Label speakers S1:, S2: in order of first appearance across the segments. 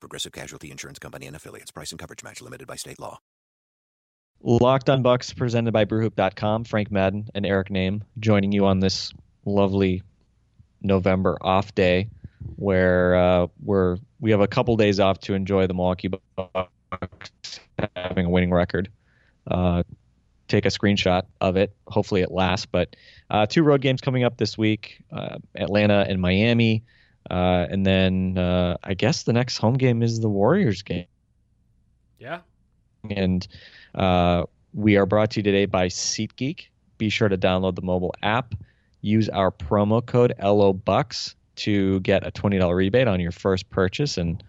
S1: Progressive Casualty Insurance Company and affiliates. Price and coverage match limited by state law.
S2: Locked on Bucks presented by Brewhoop.com. Frank Madden and Eric Nehm joining you on this lovely November off day, where uh, we're we have a couple days off to enjoy the Milwaukee Bucks having a winning record. Uh, take a screenshot of it. Hopefully it lasts. But uh, two road games coming up this week: uh, Atlanta and Miami. Uh, and then uh, I guess the next home game is the Warriors game.
S3: Yeah.
S2: And uh, we are brought to you today by SeatGeek. Be sure to download the mobile app. Use our promo code LOBUCKS to get a $20 rebate on your first purchase. And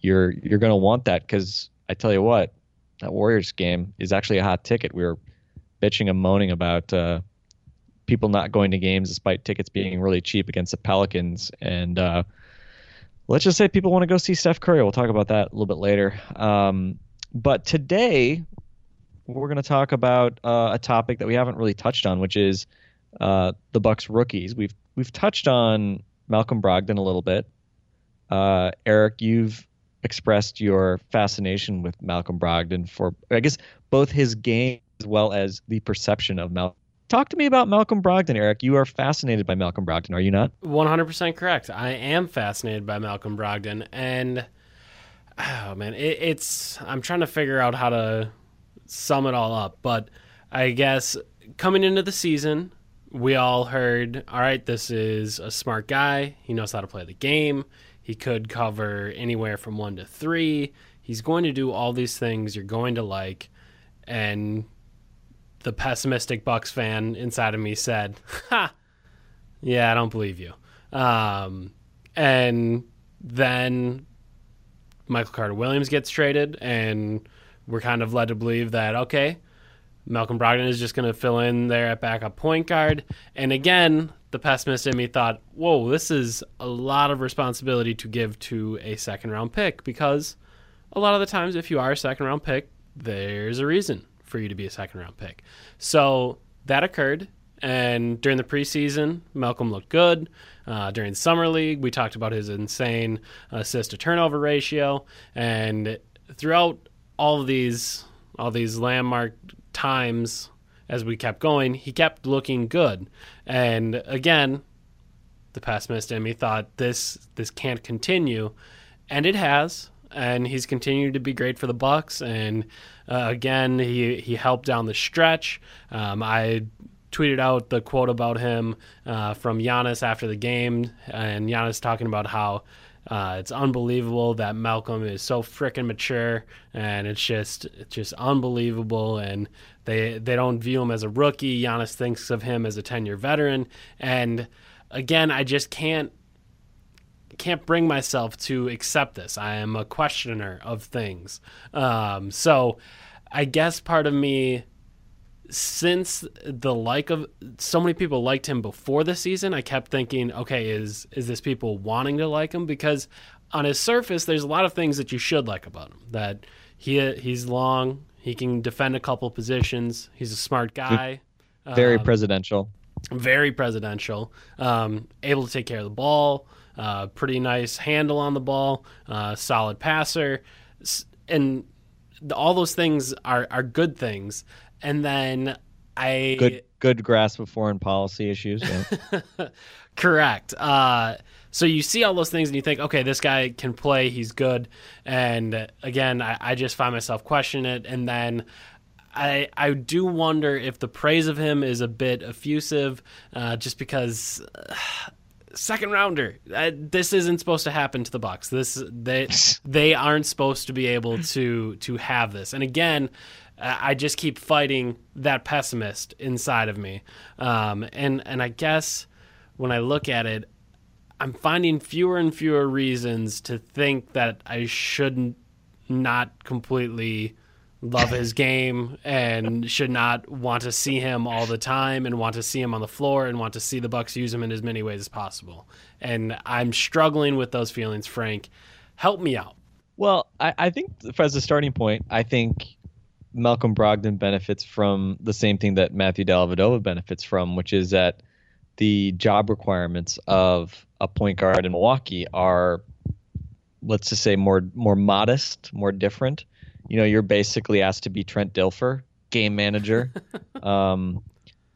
S2: you're you're going to want that because I tell you what, that Warriors game is actually a hot ticket. We were bitching and moaning about uh, people not going to games despite tickets being really cheap against the Pelicans. And uh, let's just say people want to go see Steph Curry. We'll talk about that a little bit later. Um, but today we're going to talk about uh, a topic that we haven't really touched on, which is uh, the Bucks rookies. We've we've touched on Malcolm Brogdon a little bit. Uh, Eric, you've expressed your fascination with Malcolm Brogdon for, I guess, both his game as well as the perception of Malcolm Talk to me about Malcolm Brogdon, Eric. You are fascinated by Malcolm Brogdon, are you not?
S3: 100% correct. I am fascinated by Malcolm Brogdon. And, oh, man, it, it's, I'm trying to figure out how to sum it all up. But I guess coming into the season, we all heard, all right, this is a smart guy. He knows how to play the game. He could cover anywhere from one to three. He's going to do all these things you're going to like. And the pessimistic Bucks fan inside of me said, "Ha, yeah, I don't believe you." Um, and then Michael Carter Williams gets traded, and we're kind of led to believe that okay, Malcolm Brogdon is just going to fill in there at backup point guard. And again, the pessimist in me thought, "Whoa, this is a lot of responsibility to give to a second round pick because." A lot of the times, if you are a second round pick, there's a reason for you to be a second round pick. So that occurred. And during the preseason, Malcolm looked good. Uh, during summer league, we talked about his insane assist to turnover ratio, and throughout all of these all these landmark times as we kept going, he kept looking good. And again, the pessimist in me thought this this can't continue, and it has and he's continued to be great for the Bucks. And uh, again, he he helped down the stretch. Um, I tweeted out the quote about him uh, from Giannis after the game, and Giannis talking about how. Uh, it's unbelievable that Malcolm is so freaking mature, and it's just it's just unbelievable. And they they don't view him as a rookie. Giannis thinks of him as a ten year veteran. And again, I just can't can't bring myself to accept this. I am a questioner of things. Um, so I guess part of me, since the like of so many people liked him before the season, I kept thinking, okay, is is this people wanting to like him? Because on his surface, there's a lot of things that you should like about him. That he he's long, he can defend a couple positions, he's a smart guy,
S2: very um, presidential,
S3: very presidential, um, able to take care of the ball. Uh, pretty nice handle on the ball, uh, solid passer, and all those things are are good things. And then I
S2: good good grasp of foreign policy issues. Yeah.
S3: Correct. Uh, so you see all those things and you think, okay, this guy can play. He's good. And again, I, I just find myself questioning it. And then I I do wonder if the praise of him is a bit effusive, uh, just because uh, second rounder. Uh, this isn't supposed to happen to the Bucks. This they they aren't supposed to be able to to have this. And again, I just keep fighting that pessimist inside of me. Um, and and I guess when I look at it, I'm finding fewer and fewer reasons to think that I shouldn't not completely love his game and should not want to see him all the time and want to see him on the floor and want to see the Bucks use him in as many ways as possible. And I'm struggling with those feelings, Frank. Help me out.
S2: Well, I, I think as a starting point, I think Malcolm Brogdon benefits from the same thing that Matthew Dellavedova benefits from, which is that the job requirements of a point guard in Milwaukee are, let's just say, more more modest, more different. You know, you're basically asked to be Trent Dilfer, game manager. um,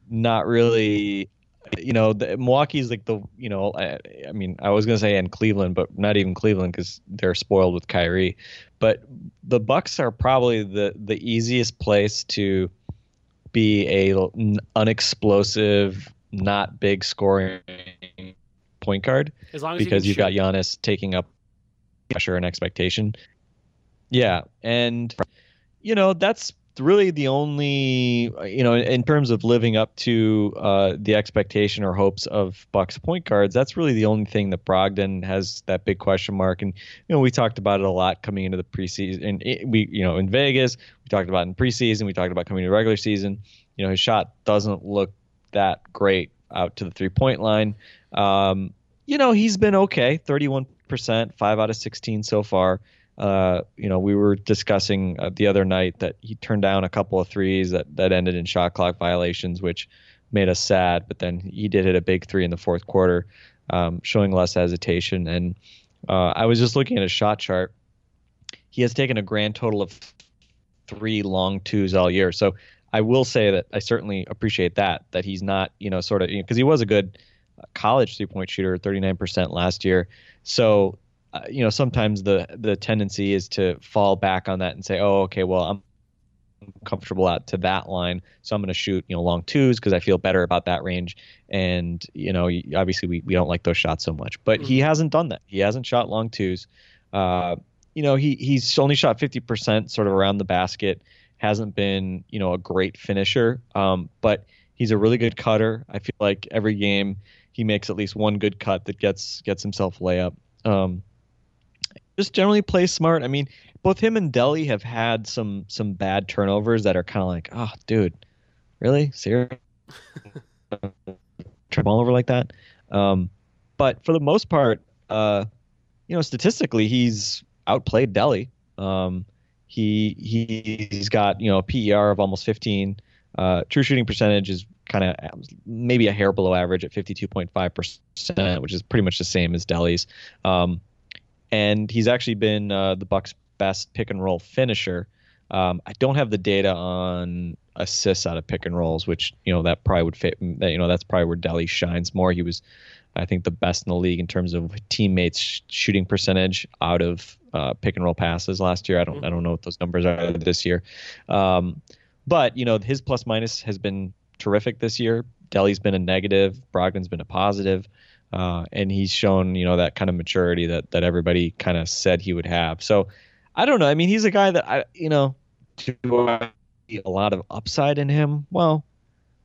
S2: not really you know, the, Milwaukee's like the, you know, I, I mean, I was gonna say in Cleveland, but not even Cleveland because they're spoiled with Kyrie. But the Bucks are probably the the easiest place to be a unexplosive, not big scoring point guard
S3: as long
S2: as because
S3: you
S2: have got Giannis taking up pressure and expectation. Yeah, and you know that's really the only you know in terms of living up to uh, the expectation or hopes of Bucks point guards. That's really the only thing that Brogdon has that big question mark. And you know we talked about it a lot coming into the preseason. And it, we you know in Vegas we talked about in preseason. We talked about coming to regular season. You know his shot doesn't look that great out to the three point line. Um, you know he's been okay, 31 percent, five out of 16 so far. Uh, you know, we were discussing uh, the other night that he turned down a couple of threes that, that ended in shot clock violations, which made us sad. But then he did hit a big three in the fourth quarter, um, showing less hesitation. And uh, I was just looking at his shot chart. He has taken a grand total of three long twos all year. So I will say that I certainly appreciate that, that he's not, you know, sort of, because you know, he was a good uh, college three point shooter, 39% last year. So uh, you know, sometimes the the tendency is to fall back on that and say, oh, okay, well, I'm comfortable out to that line, so I'm going to shoot, you know, long twos because I feel better about that range. And you know, obviously we, we don't like those shots so much, but mm-hmm. he hasn't done that. He hasn't shot long twos. Uh, you know, he he's only shot 50% sort of around the basket. Hasn't been, you know, a great finisher, um, but he's a really good cutter. I feel like every game he makes at least one good cut that gets gets himself layup. Um, just generally play smart. I mean, both him and Delly have had some some bad turnovers that are kind of like, oh, dude, really, serious, turn ball over like that. Um, but for the most part, uh, you know, statistically, he's outplayed Delly. Um, he he he's got you know a PER of almost 15. Uh, true shooting percentage is kind of maybe a hair below average at 52.5 percent, which is pretty much the same as Delly's. Um, and he's actually been uh, the Bucks' best pick and roll finisher. Um, I don't have the data on assists out of pick and rolls, which you know that probably would fit. You know that's probably where Delly shines more. He was, I think, the best in the league in terms of teammates shooting percentage out of uh, pick and roll passes last year. I don't I don't know what those numbers are this year, um, but you know his plus minus has been terrific this year. Delly's been a negative. Brogdon's been a positive. Uh, and he's shown you know that kind of maturity that that everybody kind of said he would have. So I don't know. I mean, he's a guy that I you know do I see a lot of upside in him. Well,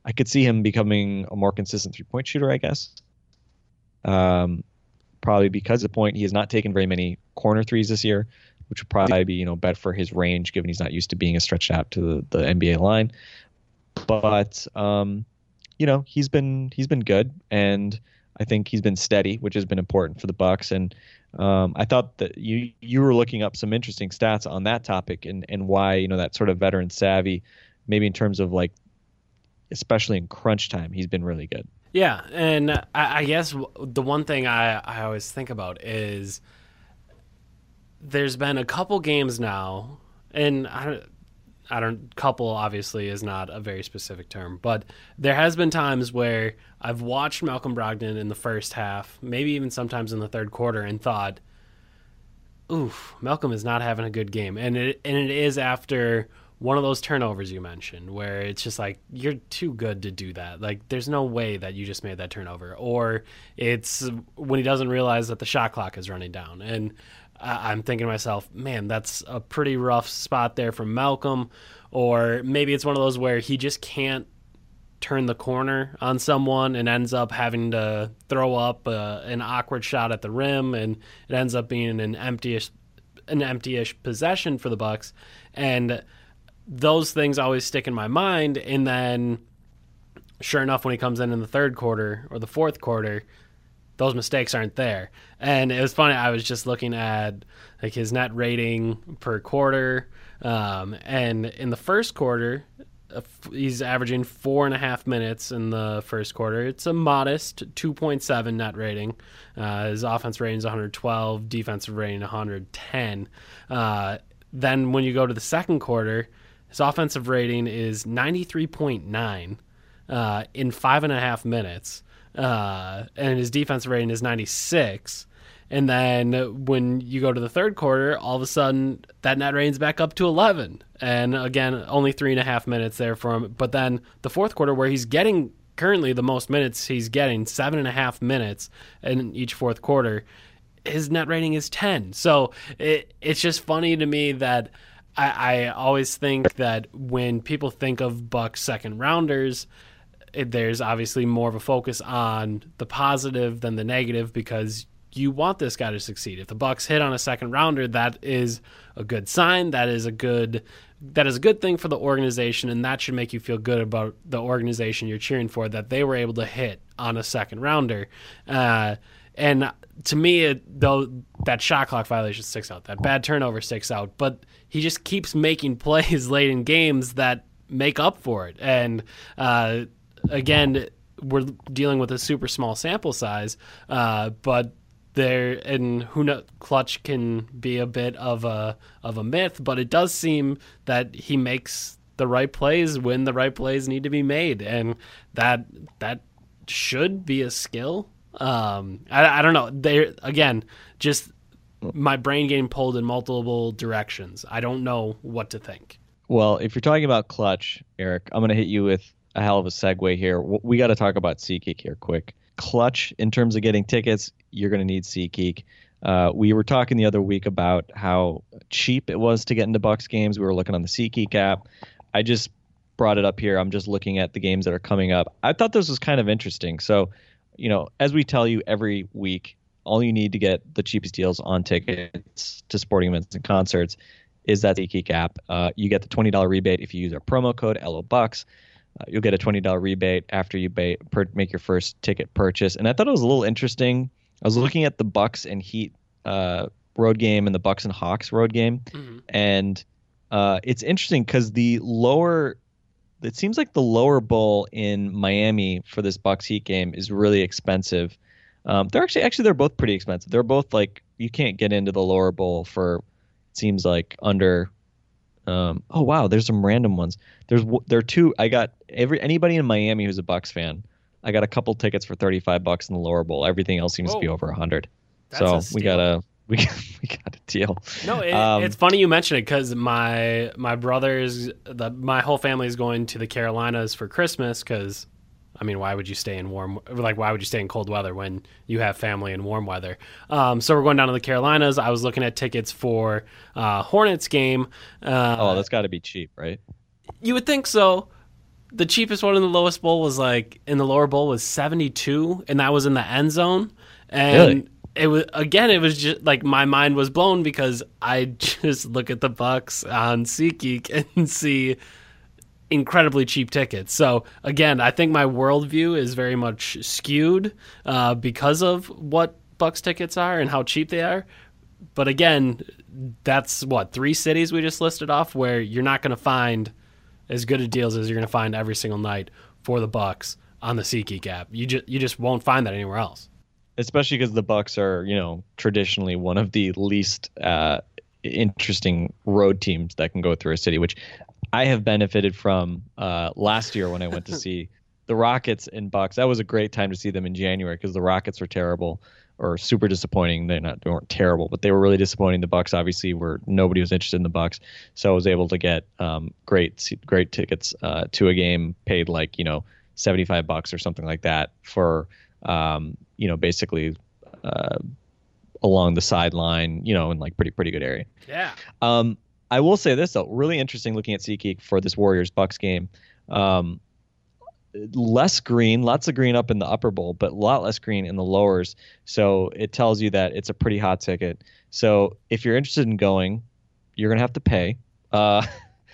S2: I could see him becoming a more consistent three point shooter, I guess. Um, probably because of the point he has not taken very many corner threes this year, which would probably be you know better for his range given he's not used to being a stretched out to the, the NBA line. But um, you know he's been he's been good and I think he's been steady, which has been important for the Bucks. And um, I thought that you you were looking up some interesting stats on that topic and and why you know that sort of veteran savvy, maybe in terms of like, especially in crunch time, he's been really good.
S3: Yeah, and I, I guess the one thing I I always think about is there's been a couple games now, and I I don't couple obviously is not a very specific term, but there has been times where I've watched Malcolm Brogdon in the first half, maybe even sometimes in the third quarter, and thought, "Oof, Malcolm is not having a good game," and it and it is after one of those turnovers you mentioned, where it's just like you're too good to do that. Like, there's no way that you just made that turnover, or it's when he doesn't realize that the shot clock is running down, and I'm thinking to myself, man, that's a pretty rough spot there for Malcolm. Or maybe it's one of those where he just can't turn the corner on someone and ends up having to throw up uh, an awkward shot at the rim, and it ends up being an emptyish, an emptyish possession for the Bucks. And those things always stick in my mind. And then, sure enough, when he comes in in the third quarter or the fourth quarter, those mistakes aren't there. And it was funny. I was just looking at like his net rating per quarter, um, and in the first quarter, he's averaging four and a half minutes in the first quarter. It's a modest 2.7 net rating. Uh, his offense rating is 112, defensive rating 110. Uh, then when you go to the second quarter, his offensive rating is 93.9 uh, in five and a half minutes, uh, and his defensive rating is 96. And then when you go to the third quarter, all of a sudden that net rating's back up to 11. And again, only three and a half minutes there for him. But then the fourth quarter, where he's getting currently the most minutes he's getting, seven and a half minutes in each fourth quarter, his net rating is 10. So it, it's just funny to me that I, I always think that when people think of Bucks second rounders, it, there's obviously more of a focus on the positive than the negative because you want this guy to succeed. If the Bucks hit on a second rounder, that is a good sign. That is a good that is a good thing for the organization, and that should make you feel good about the organization you're cheering for that they were able to hit on a second rounder. Uh, and to me, it, though that shot clock violation sticks out, that bad turnover sticks out, but he just keeps making plays late in games that make up for it. And uh, again, we're dealing with a super small sample size, uh, but there and who knows clutch can be a bit of a of a myth but it does seem that he makes the right plays when the right plays need to be made and that that should be a skill. Um i, I don't know. There again just my brain getting pulled in multiple directions. I don't know what to think.
S2: Well, if you're talking about clutch, Eric, I'm going to hit you with a hell of a segue here. We got to talk about SeatGeek here quick. Clutch, in terms of getting tickets, you're going to need SeatGeek. Uh, we were talking the other week about how cheap it was to get into Bucks games. We were looking on the SeatGeek app. I just brought it up here. I'm just looking at the games that are coming up. I thought this was kind of interesting. So, you know, as we tell you every week, all you need to get the cheapest deals on tickets to sporting events and concerts is that SeatGeek app. Uh, you get the $20 rebate if you use our promo code LOBucks. Uh, you'll get a $20 rebate after you per- make your first ticket purchase. And I thought it was a little interesting. I was looking at the Bucks and Heat uh, road game and the Bucks and Hawks road game, and uh, it's interesting because the lower, it seems like the lower bowl in Miami for this Bucks Heat game is really expensive. Um, they're actually actually they're both pretty expensive. They're both like you can't get into the lower bowl for it seems like under um, oh wow, there's some random ones. There's there are two. I got every anybody in Miami who's a Bucks fan. I got a couple tickets for 35 bucks in the lower bowl. Everything else seems to be over 100.
S3: That's a
S2: so we got a we we got a deal.
S3: No, it,
S2: Um,
S3: it's funny you mention it because my my brothers, the, my whole family is going to the Carolinas for Christmas. Because, I mean, why would you stay in warm? Like, why would you stay in cold weather when you have family in warm weather? Um, so we're going down to the Carolinas. I was looking at tickets for uh, Hornets game. Uh,
S2: Oh, that's got to be cheap, right?
S3: you would think so. The cheapest one in the lowest bowl was like in the lower bowl was seventy two, and that was in the end zone. And
S2: Really?
S3: it was again, it was just like my mind was blown because I just look at the Bucks on SeatGeek and see incredibly cheap tickets. So again, I think my worldview is very much skewed uh, because of what Bucks tickets are and how cheap they are. But again, that's what three cities we just listed off where you're not going to find as good of deals as you're going to find every single night for the Bucks on the SeatGeek app. You just you just won't find that anywhere else.
S2: Especially because the Bucks are, you know, traditionally one of the least uh, interesting road teams that can go through a city, which I have benefited from uh, last year when I went to see the Rockets and Bucks. That was a great time to see them in January because the Rockets were terrible or super disappointing. They're not they weren't terrible, but they were really disappointing. The Bucks obviously were nobody was interested in the Bucks, so I was able to get um, great great tickets uh, to a game, paid like you know seventy five bucks or something like that for um, you know basically. Uh, along the sideline, you know, in like pretty pretty good area.
S3: Yeah.
S2: Um, I will say this though, really interesting looking at SeatGeek for this Warriors Bucks game. Um, less green, lots of green up in the upper bowl, but a lot less green in the lowers. So it tells you that it's a pretty hot ticket. So if you're interested in going, you're gonna have to pay. Uh,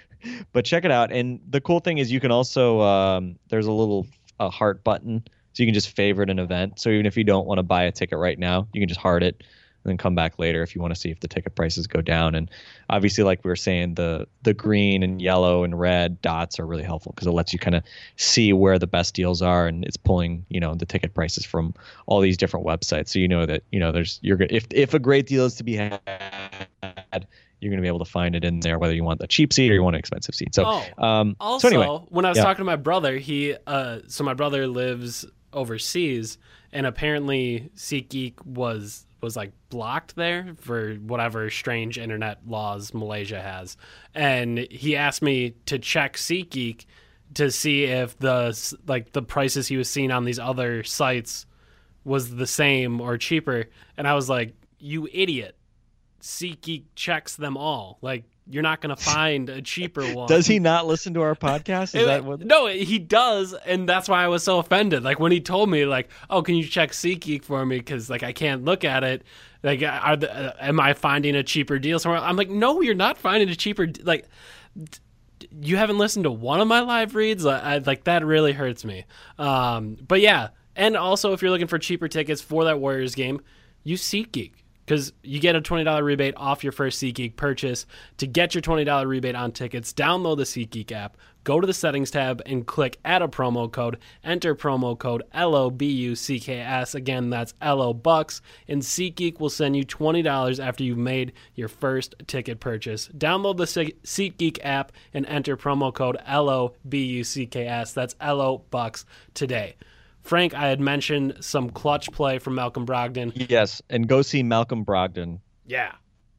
S2: but check it out. And the cool thing is you can also um, there's a little a heart button, so you can just favorite an event. So even if you don't want to buy a ticket right now, you can just heart it then come back later if you want to see if the ticket prices go down. And obviously, like we were saying, the the green and yellow and red dots are really helpful because it lets you kind of see where the best deals are, and it's pulling you know the ticket prices from all these different websites. So you know that you know there's you're if if a great deal is to be had. You're going to be able to find it in there, whether you want the cheap seat or you want an expensive seat. So,
S3: Oh,
S2: um,
S3: Also,
S2: so anyway,
S3: when I was
S2: yeah.
S3: talking to my brother, he uh, so my brother lives overseas, and apparently SeatGeek was was like blocked there for whatever strange internet laws Malaysia has, and he asked me to check SeatGeek to see if the like the prices he was seeing on these other sites was the same or cheaper, and I was like, "You idiot! SeatGeek checks them all. Like." You're not going to find a cheaper one.
S2: does he not listen to our podcast? Is that what?
S3: No, he does, and that's why I was so offended. Like when he told me, like, "Oh, can you check SeatGeek for me? Because like I can't look at it. Like, are the, uh, am I finding a cheaper deal somewhere?" I'm like, "No, you're not finding a cheaper. d- Like, d- you haven't listened to one of my live reads. I, I, like that really hurts me. Um, but yeah, and also if you're looking for cheaper tickets for that Warriors game, use SeatGeek because you get a $20 rebate off your first SeatGeek purchase. To get your $20 rebate on tickets, download the SeatGeek app, go to the settings tab, and click add a promo code. Enter promo code LOBUCKS. Again, that's LO Bucks. And SeatGeek will send you $20 after you've made your first ticket purchase. Download the Se- SeatGeek app and enter promo code LOBUCKS. That's LO Bucks today. Frank, I had mentioned some clutch play from Malcolm Brogdon.
S2: Yes, and go see Malcolm Brogdon.
S3: Yeah.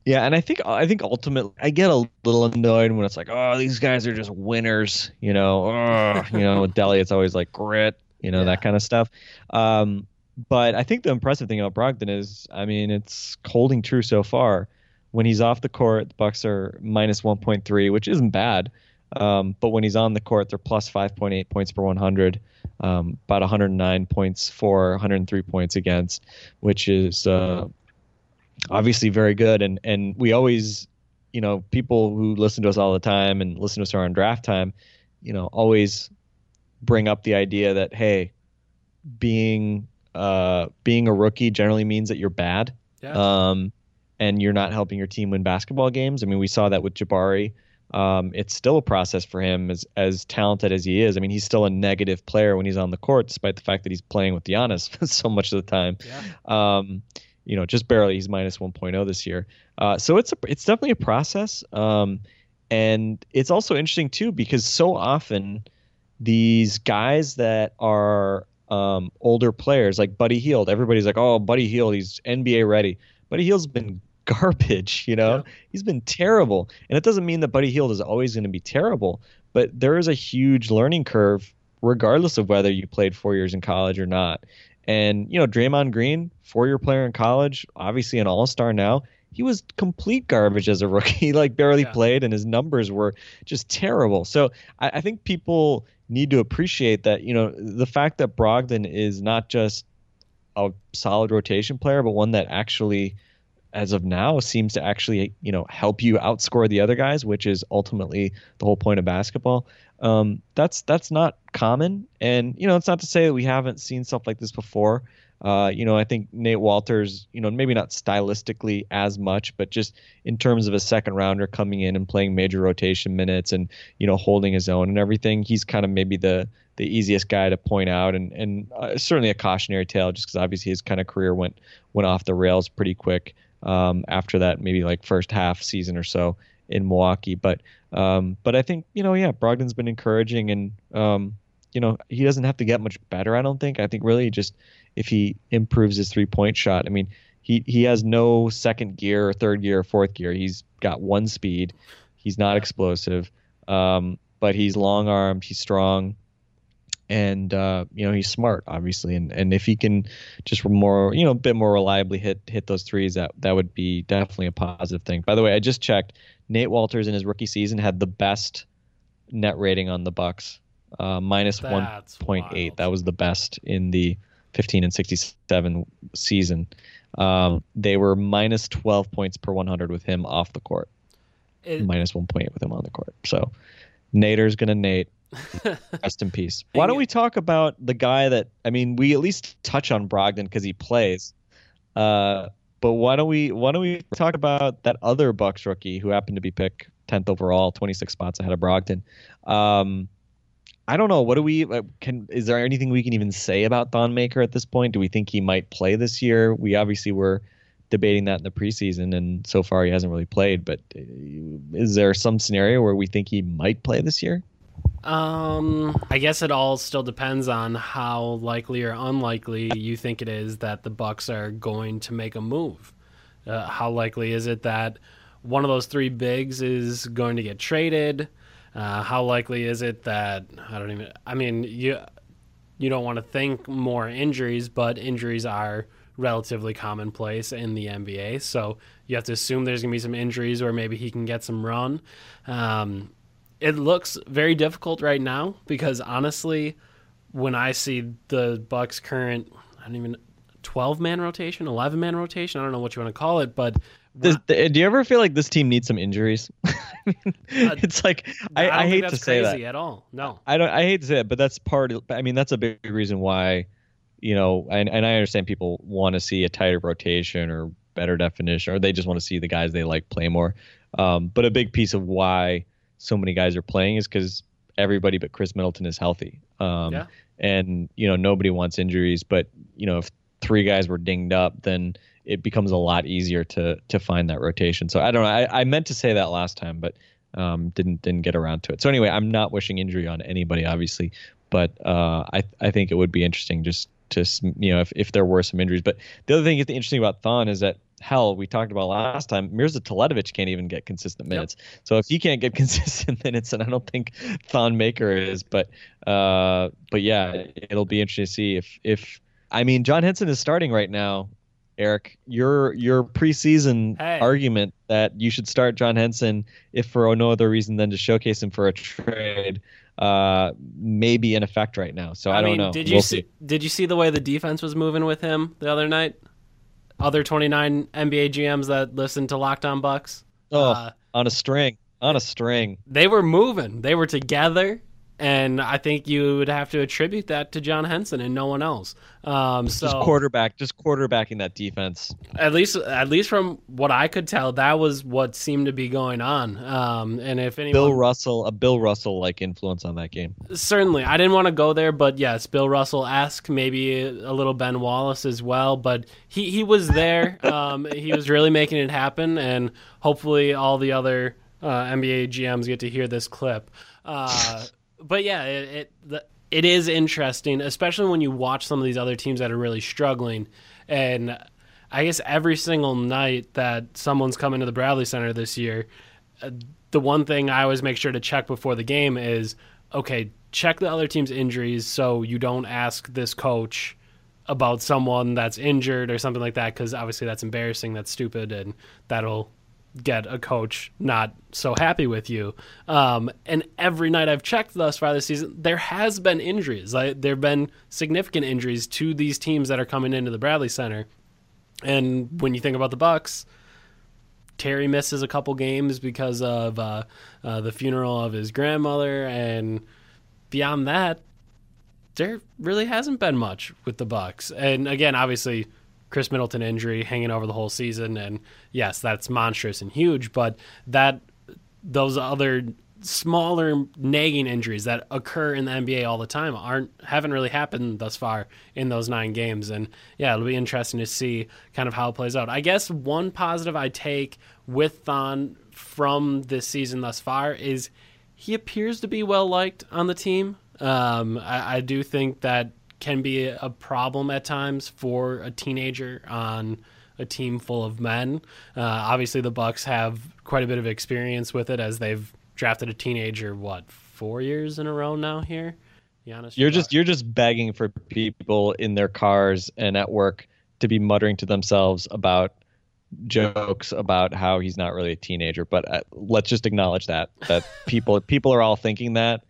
S2: Yeah, and I think I think ultimately I get a little annoyed when it's like, oh, these guys are just winners, you know. Oh, you know, with Delly, it's always like grit, you know,
S3: Yeah.
S2: that kind of stuff. Um, but I think the impressive thing about Brogdon is, I mean, it's holding true so far. When he's off the court, the Bucks are minus 1.3, which isn't bad. Um, but when he's on the court, they're plus 5.8 points per 100, um, about 109 points for, 103 points against, which is uh, obviously very good. And and we always, you know, people who listen to us all the time and listen to us around draft time, you know, always bring up the idea that hey, being uh, being a rookie generally means that you're bad.
S3: Yeah.
S2: Um, and you're not helping your team win basketball games. I mean, we saw that with Jabari. Um, it's still a process for him as as talented as he is. I mean, he's still a negative player when he's on the court, despite the fact that he's playing with Giannis so much of the time.
S3: yeah.
S2: Um, you know, just barely. He's minus 1.0 this year. Uh, so it's a, it's definitely a process. Um, and it's also interesting too because so often these guys that are um, older players like Buddy Hield, everybody's like, oh, Buddy Hield, he's NBA ready. Buddy Hield's been garbage, you know.
S3: Yeah.
S2: He's been terrible, and it doesn't mean that Buddy Hield is always going to be terrible, but there is a huge learning curve, regardless of whether you played four years in college or not. And you know, Draymond Green, four-year player in college, obviously an All-Star now. He was complete garbage as a rookie. He like barely
S3: Yeah.
S2: played, and his numbers were just terrible. So I, I think people need to appreciate that. You know, the fact that Brogdon is not just a solid rotation player, but one that actually, as of now, seems to actually you know help you outscore the other guys, which is ultimately the whole point of basketball. Um, that's that's not common, and you know it's not to say that we haven't seen stuff like this before. Uh, you know, I think Nate Wolters, you know, maybe not stylistically as much, but just in terms of a second rounder coming in and playing major rotation minutes and you know holding his own and everything, he's kind of maybe the the easiest guy to point out and and uh, certainly a cautionary tale just because obviously his kind of career went went off the rails pretty quick um, after that maybe like first half season or so in Milwaukee. But um, but I think you know yeah Brogdon's been encouraging and um, you know he doesn't have to get much better. I don't think. I think really just if he improves his three point shot. I mean he he has no second gear or third gear or fourth gear. He's got one speed. He's not explosive. Um, but he's long armed. He's strong and uh, you know he's smart, obviously, and and if he can just more, you know, a bit more reliably hit hit those threes, that that would be definitely a positive thing. By the way, I just checked. Nate Wolters in his rookie season had the best net rating on the Bucks, uh, minus one point eight. That was the best in the 15 and 67 season. Um, they were minus 12 points per 100 with him off the court,
S3: It-
S2: minus 1.8 with him on the court. So Nader's gonna Nate. Rest in peace. Why don't we talk about the guy that I mean, we at least touch on Brogdon because he plays. Uh, but why don't we why don't we talk about that other Bucks rookie who happened to be picked tenth overall, twenty six spots ahead of Brogdon? Um, I don't know. What do we uh, can? Is there anything we can even say about Thon Maker at this point? Do we think he might play this year? We obviously were debating that in the preseason, and so far he hasn't really played. But uh, is there some scenario where we think he might play this year?
S3: Um, I guess it all still depends on how likely or unlikely you think it is that the Bucks are going to make a move. Uh, how likely is it that one of those three bigs is going to get traded? Uh, how likely is it that I don't even? I mean, you you don't want to think more injuries, but injuries are relatively commonplace in the NBA. So you have to assume there's going to be some injuries, or maybe he can get some run. Um, it looks very difficult right now because honestly, when I see the Bucks' current, I don't even twelve man rotation, eleven man rotation, I don't know what you want to call it, but
S2: do you ever feel like this team needs some injuries? I mean, uh, it's like I, I, I hate to say that
S3: at all. No,
S2: I don't. I hate to say it, but that's part. Of, I mean, that's a big reason why, you know, and, and I understand people want to see a tighter rotation or better definition, or they just want to see the guys they like play more. Um, but a big piece of why so many guys are playing is because everybody but Khris Middleton is healthy. Um, yeah. And you know nobody wants injuries, but you know if three guys were dinged up, then it becomes a lot easier to to find that rotation. So I don't know. I, I meant to say that last time, but um, didn't didn't get around to it. So anyway, I'm not wishing injury on anybody, obviously, but uh, I I think it would be interesting just to you know if if there were some injuries. But the other thing that's interesting about Thon is that hell, we talked about last time, Mirza Teletovic can't even get consistent minutes. Yep. So if he can't get consistent minutes, and I don't think Thon Maker is, but uh, but yeah, it'll be interesting to see if if I mean John Henson is starting right now. Eric, your your preseason hey. argument that you should start John Henson if for no other reason than to showcase him for a trade uh may be in effect right now. So I, I don't know.
S3: Did you we'll see, see did you see the way the defense was moving with him the other night? Other 29 NBA GMs that listen to Locked On Bucks.
S2: Oh, uh, on a string, on a string.
S3: They were moving. They were together. And I think you would have to attribute that to John Henson and no one else. Um, so
S2: just quarterback, just quarterbacking that defense.
S3: At least, at least from what I could tell, that was what seemed to be going on. Um, and if anyone,
S2: Bill Russell, a Bill Russell like influence on that game.
S3: Certainly, I didn't want to go there, but yes, Bill Russell ask maybe a little Ben Wallace as well. But he he was there. um, he was really making it happen, and hopefully all the other uh, NBA GMs get to hear this clip. Uh, but yeah, it, it it is interesting, especially when you watch some of these other teams that are really struggling. And I guess every single night that someone's coming to the Bradley Center this year, uh, the one thing I always make sure to check before the game is okay, check the other team's injuries so you don't ask this coach about someone that's injured or something like that because obviously that's embarrassing, that's stupid, and that'll get a coach not so happy with you. Um, and every night I've checked thus far this season, there has been injuries. There have been significant injuries to these teams that are coming into the Bradley Center. And when you think about the Bucks, Terry misses a couple games because of uh, uh, the funeral of his grandmother, and beyond that, there really hasn't been much with the Bucks. And again, obviously, Khris Middleton injury hanging over the whole season, and yes, that's monstrous and huge. But that those other smaller nagging injuries that occur in the NBA all the time aren't haven't really happened thus far in those nine games. And yeah, it'll be interesting to see kind of how it plays out. I guess one positive I take with Thon from this season thus far is he appears to be well liked on the team. Um, I, I do think that can be a problem at times for a teenager on a team full of men. Uh, obviously, the Bucks have quite a bit of experience with it as they've drafted a teenager. What four years in a row now here?
S2: Giannis you're just you're just begging for people in their cars and at work to be muttering to themselves about jokes about how he's not really a teenager. But uh, let's just acknowledge that that people people are all thinking that,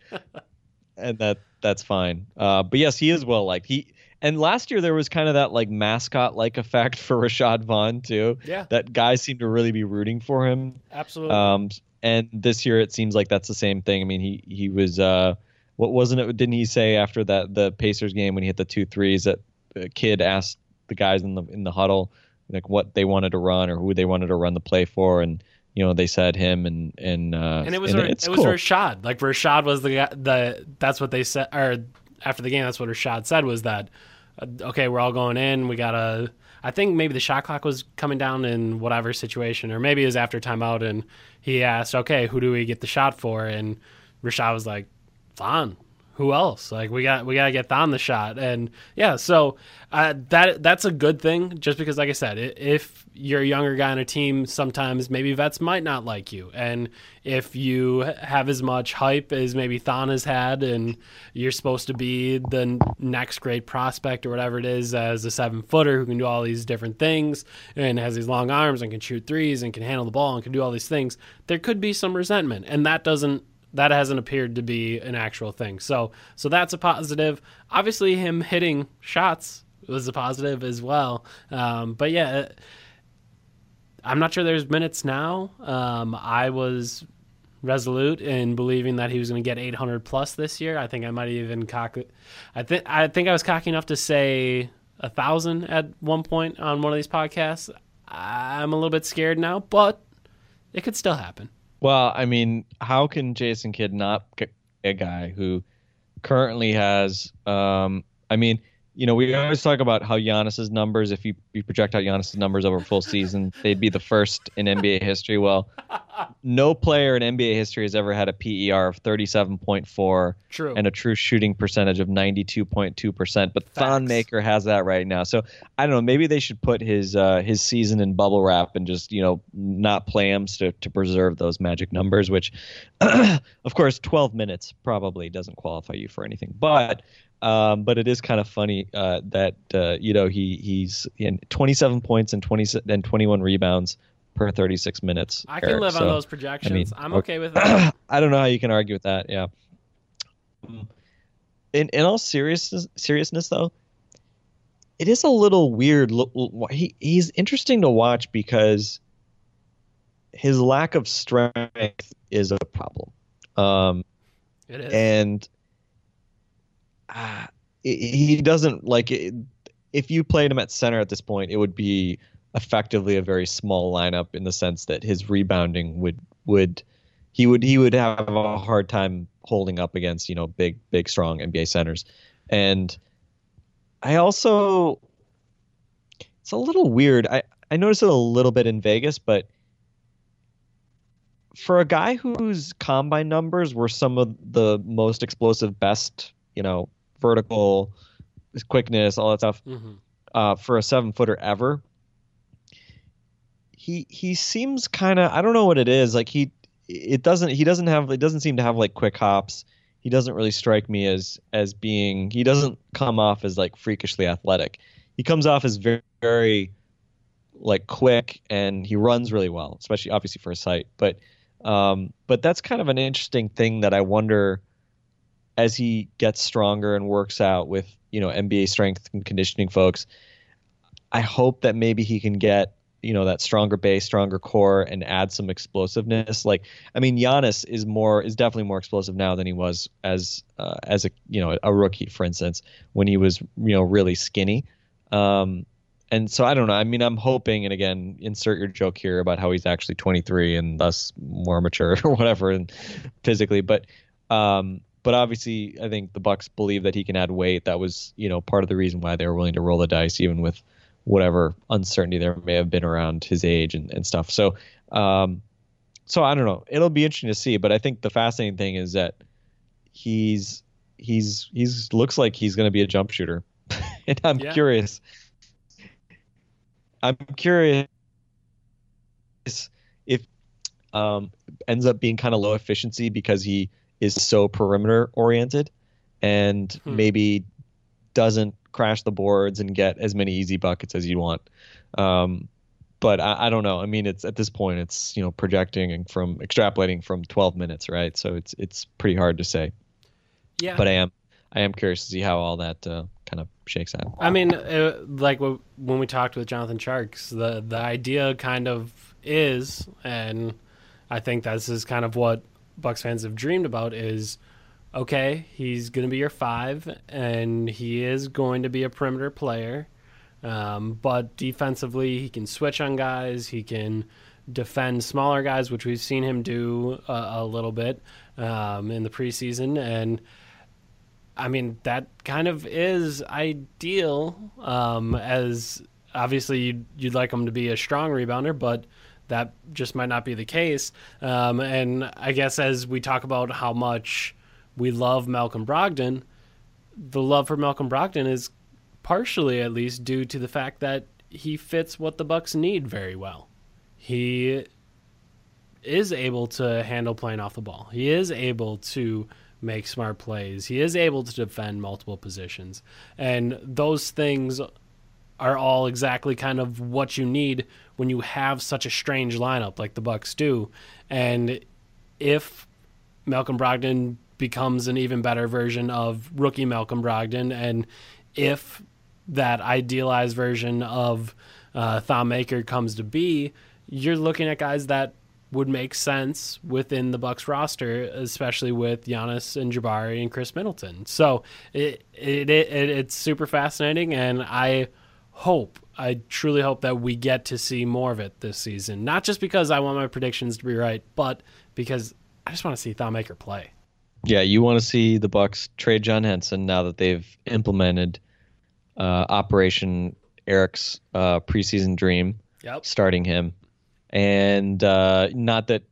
S2: and that that's fine. Uh, but yes, he is well liked. He and last year there was kind of that like mascot like effect for Rashad Vaughn too.
S3: Yeah,
S2: that guys seem to really be rooting for him.
S3: Absolutely.
S2: Um, and this year it seems like that's the same thing. I mean, he he was uh, what wasn't it? Didn't he say after that the Pacers game when he hit the two threes that the kid asked the guys in the in the huddle like what they wanted to run or who they wanted to run the play for, and you know they said him and and uh,
S3: And it was
S2: and
S3: it was
S2: cool.
S3: Rashad. Like Rashad was the guy- the that's what they said or after the game that's what Rashad said was that uh, okay we're all going in we gotta I think maybe the shot clock was coming down in whatever situation or maybe it was after timeout and he asked okay who do we get the shot for and Rashad was like Thon who else? Like we got we gotta get Thon the shot. And yeah so uh, that that's a good thing just because like I said if you're a younger guy on a team sometimes maybe vets might not like you. And if you have as much hype as maybe Thon has had and you're supposed to be the next great prospect or whatever it is as a seven footer who can do all these different things and has these long arms and can shoot threes and can handle the ball and can do all these things there could be some resentment. And that doesn't that hasn't appeared to be an actual thing. So so that's a positive. Obviously, him hitting shots was a positive as well. Um, but yeah, I'm not sure there's minutes now. Um, I was resolute in believing that he was going to get 800 plus this year. I think I might even cock. I think I think I was cocky enough to say a thousand at one point on one of these podcasts. I'm a little bit scared now, but it could still happen.
S2: Well, I mean, how can Jason Kidd not get a guy who currently has? Um, I mean, you know, we always talk about how Giannis's numbers. If you, you project out Giannis's numbers over a full season, they'd be the first in NBA history. Well, no player in NBA history has ever had a PER of thirty-seven point four
S3: True.
S2: and a true shooting percentage of ninety-two point two percent. But
S3: Facts.
S2: Thon Maker has that right now. So I don't know. Maybe they should put his uh, his season in bubble wrap and just you know not play him to to preserve those magic numbers. Which, of course, twelve minutes probably doesn't qualify you for anything. But um, but it is kind of funny uh, that uh, you know he he's in twenty seven points and twenty and twenty one rebounds per thirty six minutes.
S3: I can
S2: Eric.
S3: live on those projections. I'm
S2: okay.
S3: okay with that.
S2: I don't know how you can argue with that. Yeah. In in all seriousness, seriousness though, it is a little weird. He he's interesting to watch because his lack of strength is a problem. Um,
S3: It is.
S2: and uh, he doesn't like it, if you played him at center at this point it would be effectively a very small lineup in the sense that his rebounding would would he would he would have a hard time holding up against you know big big strong NBA centers and I also it's a little weird I I noticed it a little bit in Vegas but for a guy whose combine numbers were some of the most explosive, best, you know, vertical quickness, all that stuff,
S3: Mhm.
S2: uh, for a seven footer ever, he he seems kind of I don't know what it is. Like he it doesn't he doesn't have it doesn't seem to have like quick hops. He doesn't really strike me as as being he doesn't come off as like freakishly athletic. He comes off as very very like quick and he runs really well, especially obviously for his height. But um, but that's kind of an interesting thing that I wonder as he gets stronger and works out with you know NBA strength and conditioning folks. I hope that maybe he can get you know that stronger base, stronger core, and add some explosiveness. Like I mean, Giannis is more is definitely more explosive now than he was as uh, as a you know a rookie, for instance, when he was you know really skinny. Um, and so I don't know. I mean, I'm hoping, and again, insert your joke here about how he's actually 23 and thus more mature or whatever, and physically. But, um, but obviously, I think the Bucks believe that he can add weight. That was, you know, part of the reason why they were willing to roll the dice, even with whatever uncertainty there may have been around his age and, and stuff. So, um, so I don't know. It'll be interesting to see. But I think the fascinating thing is that he's he's he's looks like he's going to be a jump shooter, and I'm
S3: Yeah.
S2: curious. I'm curious if um, ends up being kind of low efficiency because he is so perimeter oriented and
S3: Hmm.
S2: maybe doesn't crash the boards and get as many easy buckets as you want. Um, but I, I don't know. I mean, it's at this point, it's you know projecting and from extrapolating from 12 minutes, right? So it's it's pretty hard to say.
S3: yeah.
S2: But I am I am curious to see how all that uh, kind of shakes out.
S3: I mean, uh, like when we talked with Jonathan Tjarks, the the idea kind of is, and I think this is kind of what Bucks fans have dreamed about is okay, he's going to be your five, and he is going to be a perimeter player. Um, but defensively, he can switch on guys. He can defend smaller guys, which we've seen him do a, a little bit um, in the preseason. And I mean, that kind of is ideal. Um, as obviously, you'd, you'd like him to be a strong rebounder, but that just might not be the case. Um, and I guess as we talk about how much we love Malcolm Brogdon, the love for Malcolm Brogdon is partially, at least, due to the fact that he fits what the Bucks need very well. He is able to handle playing off the ball. He is able to make smart plays. He is able to defend multiple positions. And those things are all exactly kind of what you need when you have such a strange lineup like the Bucks do. And if Malcolm Brogdon becomes an even better version of rookie Malcolm Brogdon and if that idealized version of uh, comes to be, you're looking at guys that would make sense within the Bucks roster, especially with Giannis and Jabari and Khris Middleton. So it, it, it it's super fascinating, and I hope I truly hope that we get to see more of it this season. Not just because I want my predictions to be right, but because I just want to see Thon Maker play.
S2: Yeah, you want to see the Bucks trade John Henson now that they've implemented uh, Operation Eric's uh, preseason dream,
S3: yep.
S2: starting him, and uh, not that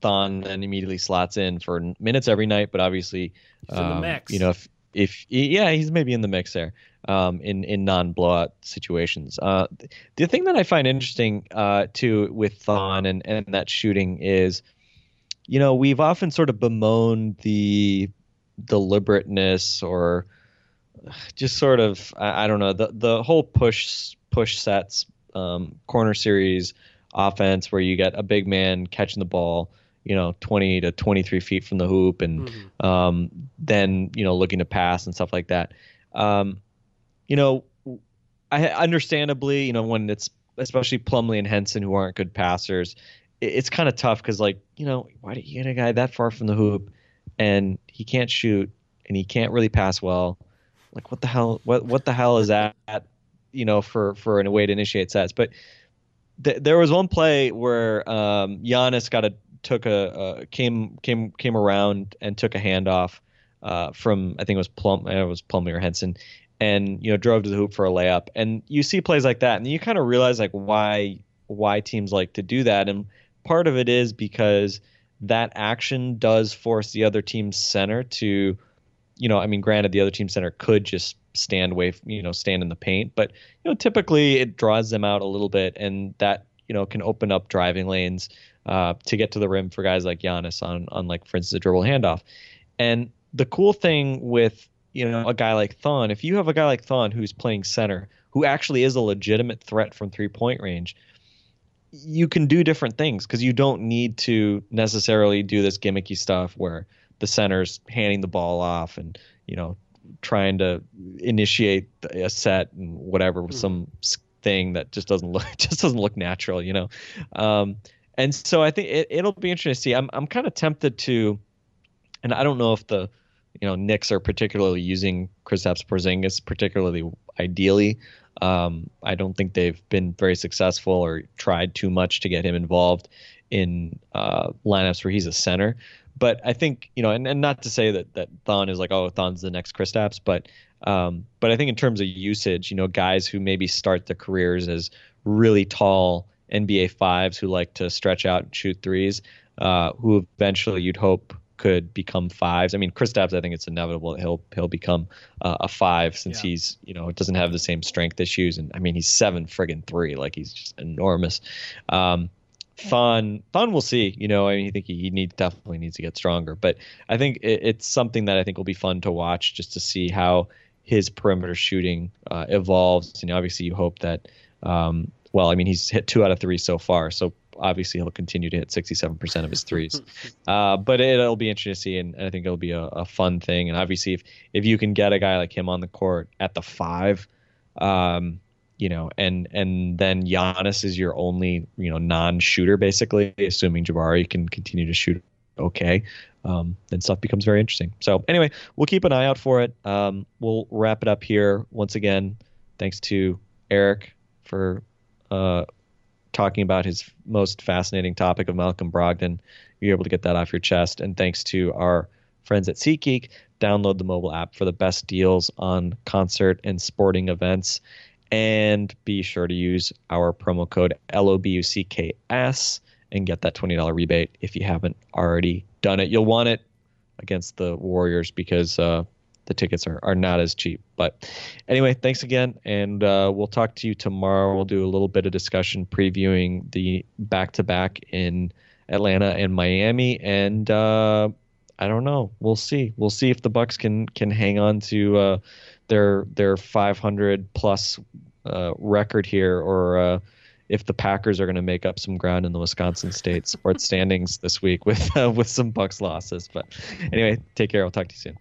S2: Thon then immediately slots in for minutes every night, but obviously,
S3: um,
S2: you know, if if yeah, he's maybe in the mix there um, in in non blowout situations. Uh, the thing that I find interesting uh, too with Thon and and that shooting is, you know, we've often sort of bemoaned the deliberateness or just sort of I, I, don't know the the whole push push sets um, corner series offense where you get a big man catching the ball you know 20 to 23 feet from the hoop and mm-hmm. um, then you know looking to pass and stuff like that um, you know I understandably you know when it's especially Plumlee and Henson who aren't good passers it's kind of tough because like you know why do you get a guy that far from the hoop and he can't shoot and he can't really pass well? Like what the hell what what the hell is that you know for for a way to initiate sets? But th- there was one play where um Giannis got a took a, came came came around and took a handoff uh, from I think it was Plum it was Plumlee or Henson and you know drove to the hoop for a layup. And you see plays like that and you kind of realize like why why teams like to do that. And part of it is because that action does force the other team's center to you know, I mean, granted, the other team center could just stand away, you know, stand in the paint, but you know, typically it draws them out a little bit, and that you know can open up driving lanes uh, to get to the rim for guys like Giannis on on like for instance a dribble handoff. And the cool thing with you know a guy like Thon, if you have a guy like Thon who's playing center, who actually is a legitimate threat from three point range, you can do different things because you don't need to necessarily do this gimmicky stuff where the center's handing the ball off and you know trying to initiate a set and whatever with mm-hmm. some thing that just doesn't look just doesn't look natural, you know. Um, and so I think it, it'll be interesting to see. I'm I'm kind of tempted to, and I don't know if the you know Knicks are particularly using Kristaps Porzingis particularly ideally. Um, I don't think they've been very successful or tried too much to get him involved in uh, lineups where he's a center. But I think you know, and, and not to say that that Thon is like, oh, Thon's the next Kristaps, but um, but I think in terms of usage, you know, guys who maybe start their careers as really tall NBA fives who like to stretch out and shoot threes, uh, who eventually you'd hope could become fives. I mean, Kristaps, I think it's inevitable that he'll he'll become uh, a five since yeah. he's you know doesn't have the same strength issues, and I mean he's seven friggin' three, like he's just enormous. Um, Thon Thon we'll see. You know i mean i think he, he needs definitely needs to get stronger. But i think it, it's something that i think will be fun to watch just to see how his perimeter shooting uh, evolves. And obviously you hope that um, well i mean he's hit two out of three so far. So obviously he'll continue to hit 67% of his threes uh, but it, will be interesting to see and, and i think it'll be a, a, fun thing and obviously if if you can get a guy like him on the court at the five um, you know, and and then Giannis is your only you know non-shooter basically, assuming Jabari can continue to shoot okay. Um, then stuff becomes very interesting. So anyway, we'll keep an eye out for it. Um, we'll wrap it up here once again. Thanks to Eric for uh, talking about his most fascinating topic of Malcolm Brogdon. You're able to get that off your chest. And thanks to our friends at SeatGeek, download the mobile app for the best deals on concert and sporting events. And be sure to use our promo code LOBUCKS and get that $20 rebate if you haven't already done it. You'll want it against the Warriors because uh, the tickets are, are not as cheap. But anyway, thanks again. And uh, we'll talk to you tomorrow. We'll do a little bit of discussion previewing the back to back in Atlanta and Miami. And uh, I don't know. We'll see. We'll see if the Bucks can can hang on to uh, their their 500 plus uh, record here, or uh, if the Packers are going to make up some ground in the Wisconsin State sports standings this week with uh, with some Bucks losses. But anyway, take care. I'll talk to you soon.